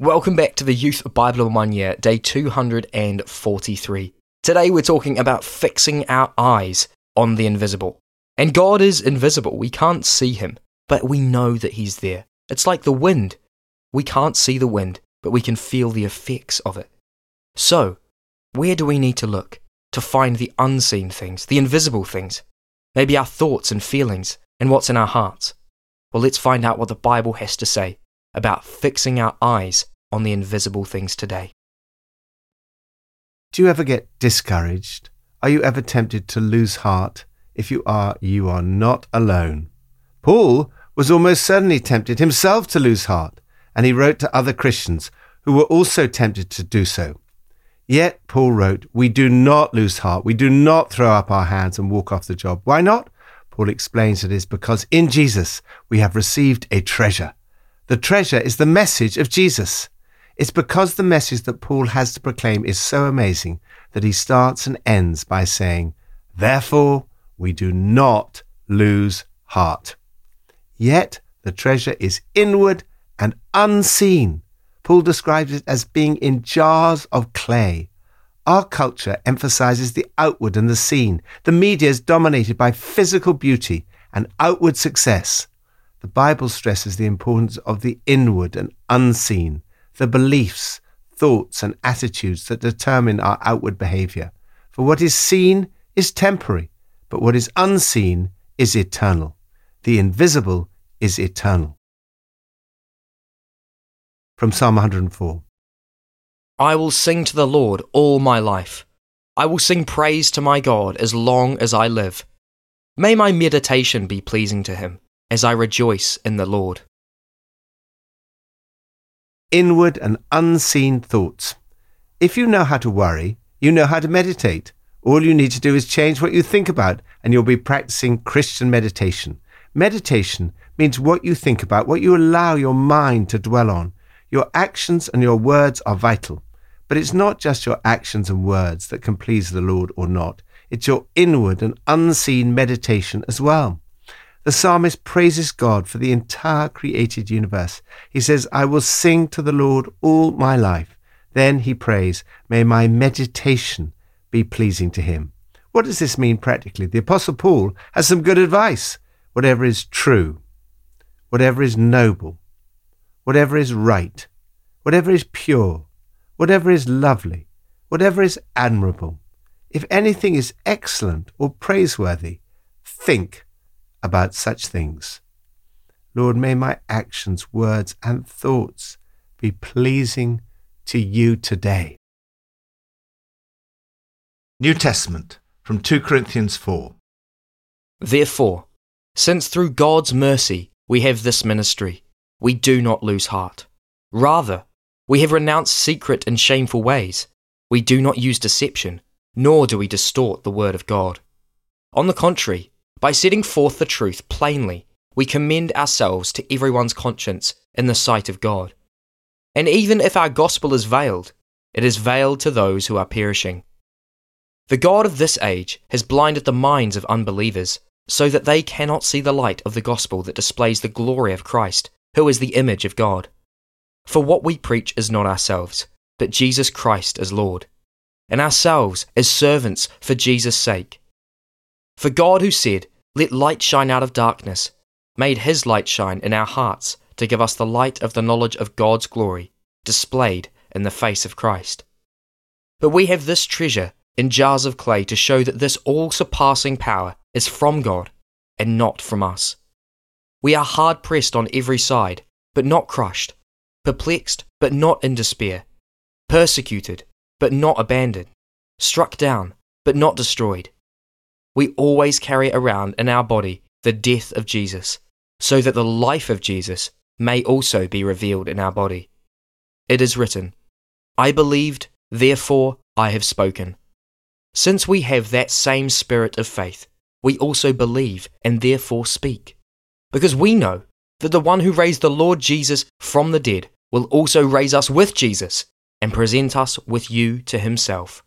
Welcome back to the Youth Bible in One Year, day 243. Today we're talking about fixing our eyes on the invisible. And God is invisible. We can't see him, but we know that he's there. It's like the wind. We can't see the wind, but we can feel the effects of it. So, where do we need to look to find the unseen things, the invisible things? Maybe our thoughts and feelings and what's in our hearts. Well, let's find out what the Bible has to say about fixing our eyes on the invisible things today. Do you ever get discouraged? Are you ever tempted to lose heart? If you are, you are not alone. Paul was almost certainly tempted himself to lose heart, and he wrote to other Christians who were also tempted to do so. Yet, Paul wrote, We do not lose heart. We do not throw up our hands and walk off the job. Why not? Paul explains it is because in Jesus we have received a treasure the treasure is the message of Jesus. It's because the message that Paul has to proclaim is so amazing that he starts and ends by saying, Therefore, we do not lose heart. Yet the treasure is inward and unseen. Paul describes it as being in jars of clay. Our culture emphasizes the outward and the seen. The media is dominated by physical beauty and outward success. The Bible stresses the importance of the inward and unseen, the beliefs, thoughts, and attitudes that determine our outward behavior. For what is seen is temporary, but what is unseen is eternal. The invisible is eternal. From Psalm 104 I will sing to the Lord all my life. I will sing praise to my God as long as I live. May my meditation be pleasing to him as I rejoice in the Lord. Inward and unseen thoughts. If you know how to worry, you know how to meditate. All you need to do is change what you think about, and you'll be practicing Christian meditation. Meditation means what you think about, what you allow your mind to dwell on. Your actions and your words are vital. But it's not just your actions and words that can please the Lord or not, it's your inward and unseen meditation as well. The psalmist praises God for the entire created universe. He says, I will sing to the Lord all my life. Then he prays, May my meditation be pleasing to him. What does this mean practically? The Apostle Paul has some good advice. Whatever is true, whatever is noble, whatever is right, whatever is pure, whatever is lovely, whatever is admirable, if anything is excellent or praiseworthy, think about such things. Lord, may my actions, words, and thoughts be pleasing to you today. New Testament from 2 Corinthians 4. Therefore, since through God's mercy we have this ministry, we do not lose heart. Rather, we have renounced secret and shameful ways. We do not use deception, nor do we distort the word of God. On the contrary, by setting forth the truth plainly, we commend ourselves to everyone's conscience in the sight of God. And even if our gospel is veiled, it is veiled to those who are perishing. The God of this age has blinded the minds of unbelievers, so that they cannot see the light of the gospel that displays the glory of Christ, who is the image of God. For what we preach is not ourselves, but Jesus Christ as Lord, and ourselves as servants for Jesus' sake. For God, who said, Let light shine out of darkness, made his light shine in our hearts to give us the light of the knowledge of God's glory, displayed in the face of Christ. But we have this treasure in jars of clay to show that this all surpassing power is from God and not from us. We are hard pressed on every side, but not crushed, perplexed, but not in despair, persecuted, but not abandoned, struck down, but not destroyed we always carry around in our body the death of Jesus, so that the life of Jesus may also be revealed in our body. It is written, I believed, therefore I have spoken. Since we have that same spirit of faith, we also believe and therefore speak. Because we know that the one who raised the Lord Jesus from the dead will also raise us with Jesus and present us with you to himself.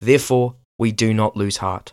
Therefore, we do not lose heart.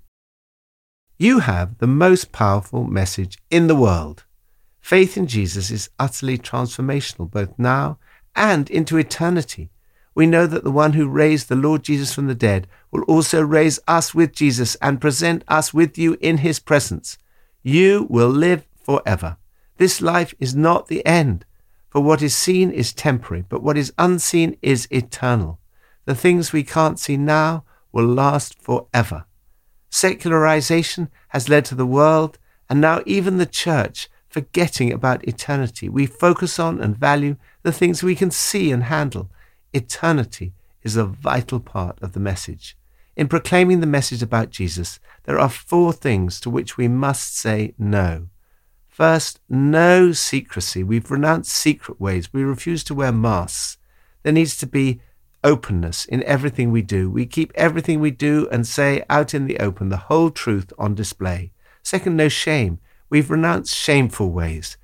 You have the most powerful message in the world. Faith in Jesus is utterly transformational, both now and into eternity. We know that the one who raised the Lord Jesus from the dead will also raise us with Jesus and present us with you in his presence. You will live forever. This life is not the end, for what is seen is temporary, but what is unseen is eternal. The things we can't see now will last forever. Secularization has led to the world and now even the church forgetting about eternity. We focus on and value the things we can see and handle. Eternity is a vital part of the message. In proclaiming the message about Jesus, there are four things to which we must say no. First, no secrecy. We've renounced secret ways. We refuse to wear masks. There needs to be openness in everything we do. We keep everything we do and say out in the open, the whole truth on display. Second, no shame. We've renounced shameful ways.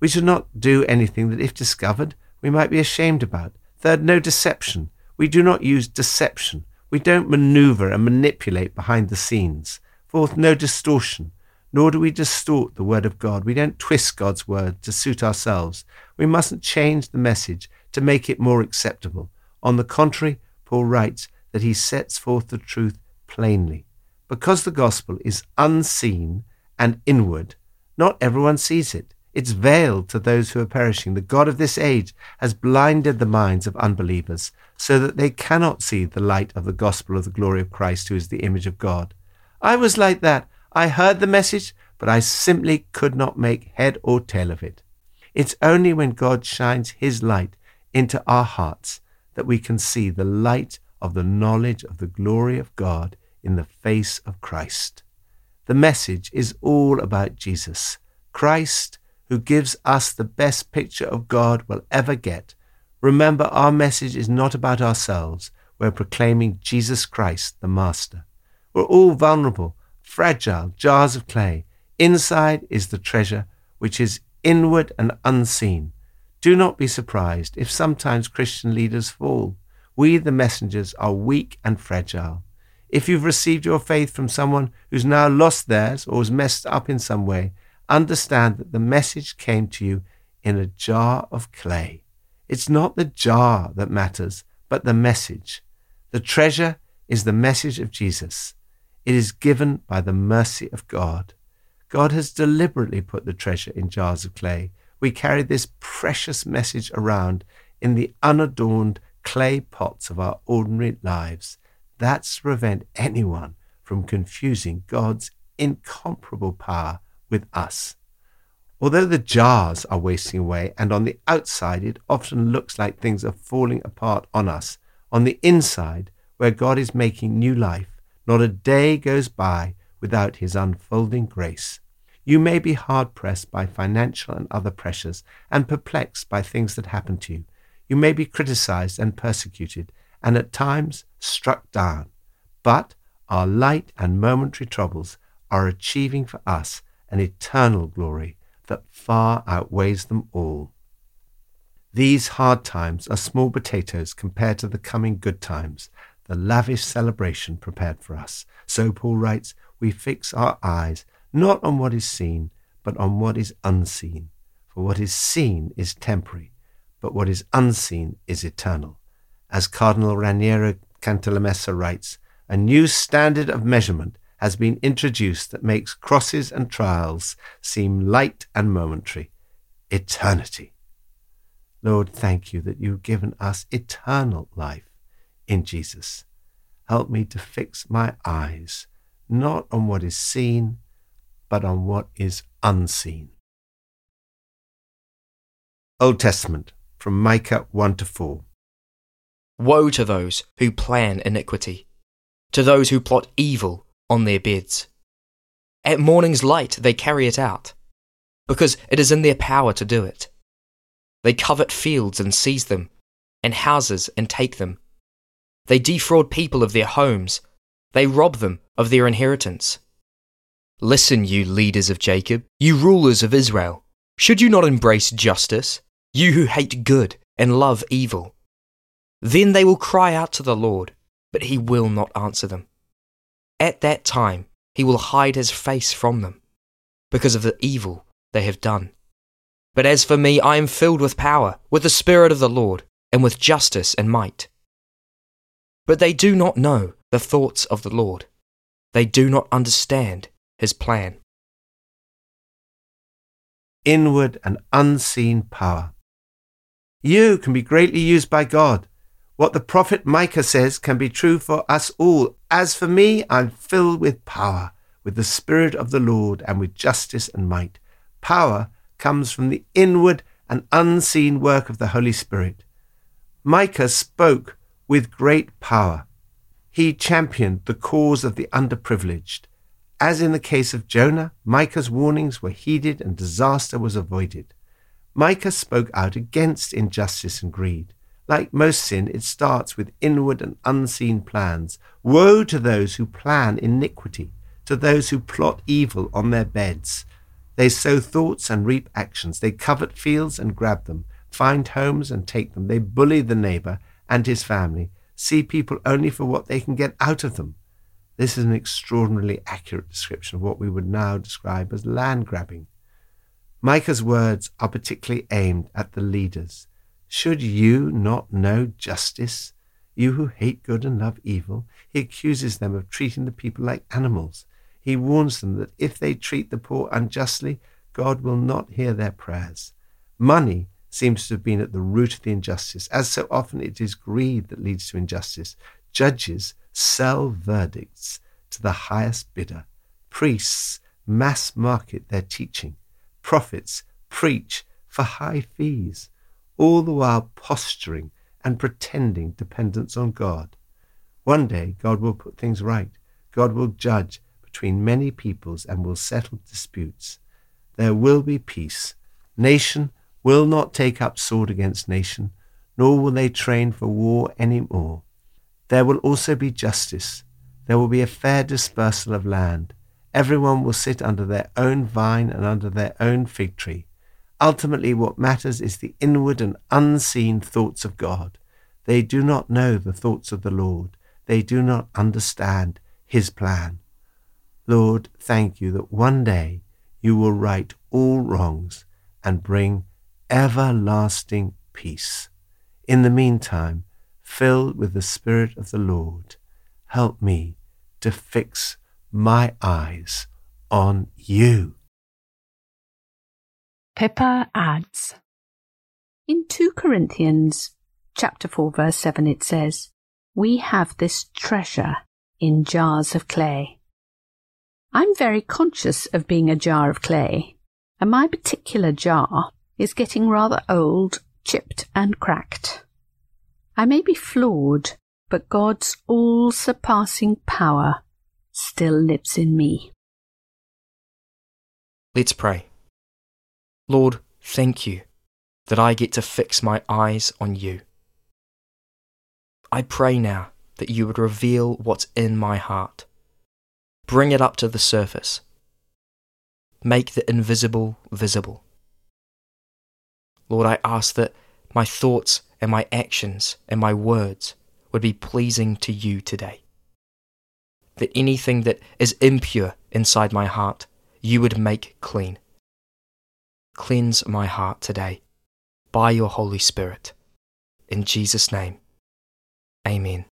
We should not do anything that, if discovered, we might be ashamed about. Third, no deception. We do not use deception. We don't maneuver and manipulate behind the scenes. Fourth, no distortion. Nor do we distort the word of God. We don't twist God's word to suit ourselves. We mustn't change the message to make it more acceptable. On the contrary, Paul writes that he sets forth the truth plainly. Because the gospel is unseen and inward, not everyone sees it. It's veiled to those who are perishing. The God of this age has blinded the minds of unbelievers so that they cannot see the light of the gospel of the glory of Christ, who is the image of God. I was like that. I heard the message, but I simply could not make head or tail of it. It's only when God shines his light into our hearts that we can see the light of the knowledge of the glory of God in the face of Christ. The message is all about Jesus, Christ, who gives us the best picture of God we'll ever get. Remember, our message is not about ourselves. We're proclaiming Jesus Christ, the Master. We're all vulnerable, fragile jars of clay. Inside is the treasure, which is inward and unseen. Do not be surprised if sometimes Christian leaders fall. We, the messengers, are weak and fragile. If you've received your faith from someone who's now lost theirs or is messed up in some way, understand that the message came to you in a jar of clay. It's not the jar that matters, but the message. The treasure is the message of Jesus. It is given by the mercy of God. God has deliberately put the treasure in jars of clay. We carry this precious message around in the unadorned clay pots of our ordinary lives. That's to prevent anyone from confusing God's incomparable power with us. Although the jars are wasting away, and on the outside it often looks like things are falling apart on us, on the inside, where God is making new life, not a day goes by without his unfolding grace. You may be hard pressed by financial and other pressures, and perplexed by things that happen to you. You may be criticized and persecuted, and at times struck down. But our light and momentary troubles are achieving for us an eternal glory that far outweighs them all. These hard times are small potatoes compared to the coming good times, the lavish celebration prepared for us. So Paul writes, we fix our eyes not on what is seen, but on what is unseen. For what is seen is temporary, but what is unseen is eternal. As Cardinal Raniero Cantalamessa writes, a new standard of measurement has been introduced that makes crosses and trials seem light and momentary. Eternity. Lord, thank you that you've given us eternal life in Jesus. Help me to fix my eyes not on what is seen, but on what is unseen. Old Testament from Micah 1 to 4. Woe to those who plan iniquity, to those who plot evil on their beds. At morning's light they carry it out, because it is in their power to do it. They covet fields and seize them, and houses and take them. They defraud people of their homes. They rob them of their inheritance. Listen, you leaders of Jacob, you rulers of Israel. Should you not embrace justice, you who hate good and love evil? Then they will cry out to the Lord, but he will not answer them. At that time, he will hide his face from them, because of the evil they have done. But as for me, I am filled with power, with the Spirit of the Lord, and with justice and might. But they do not know the thoughts of the Lord. They do not understand his plan. Inward and unseen power. You can be greatly used by God. What the prophet Micah says can be true for us all. As for me, I'm filled with power, with the Spirit of the Lord, and with justice and might. Power comes from the inward and unseen work of the Holy Spirit. Micah spoke with great power. He championed the cause of the underprivileged. As in the case of Jonah, Micah's warnings were heeded and disaster was avoided. Micah spoke out against injustice and greed. Like most sin, it starts with inward and unseen plans. Woe to those who plan iniquity, to those who plot evil on their beds. They sow thoughts and reap actions. They covet fields and grab them, find homes and take them. They bully the neighbor and his family, see people only for what they can get out of them. This is an extraordinarily accurate description of what we would now describe as land grabbing. Micah's words are particularly aimed at the leaders. Should you not know justice? You who hate good and love evil, he accuses them of treating the people like animals. He warns them that if they treat the poor unjustly, God will not hear their prayers. Money seems to have been at the root of the injustice. As so often, it is greed that leads to injustice. Judges sell verdicts to the highest bidder. Priests mass market their teaching. Prophets preach for high fees, all the while posturing and pretending dependence on God. One day, God will put things right. God will judge between many peoples and will settle disputes. There will be peace. Nation will not take up sword against nation, nor will they train for war any more. There will also be justice. There will be a fair dispersal of land. Everyone will sit under their own vine and under their own fig tree. Ultimately, what matters is the inward and unseen thoughts of God. They do not know the thoughts of the Lord. They do not understand his plan. Lord, thank you that one day you will right all wrongs and bring everlasting peace. In the meantime, filled with the Spirit of the Lord, help me to fix my eyes on you. Pippa adds In 2 Corinthians chapter 4 verse 7 it says, We have this treasure in jars of clay I'm very conscious of being a jar of clay, and my particular jar is getting rather old, chipped, and cracked. I may be flawed, but God's all surpassing power still lives in me. Let's pray. Lord, thank you that I get to fix my eyes on you. I pray now that you would reveal what's in my heart Bring it up to the surface. Make the invisible visible. Lord, I ask that my thoughts and my actions and my words would be pleasing to you today. That anything that is impure inside my heart, you would make clean. Cleanse my heart today by your Holy Spirit. In Jesus' name, amen.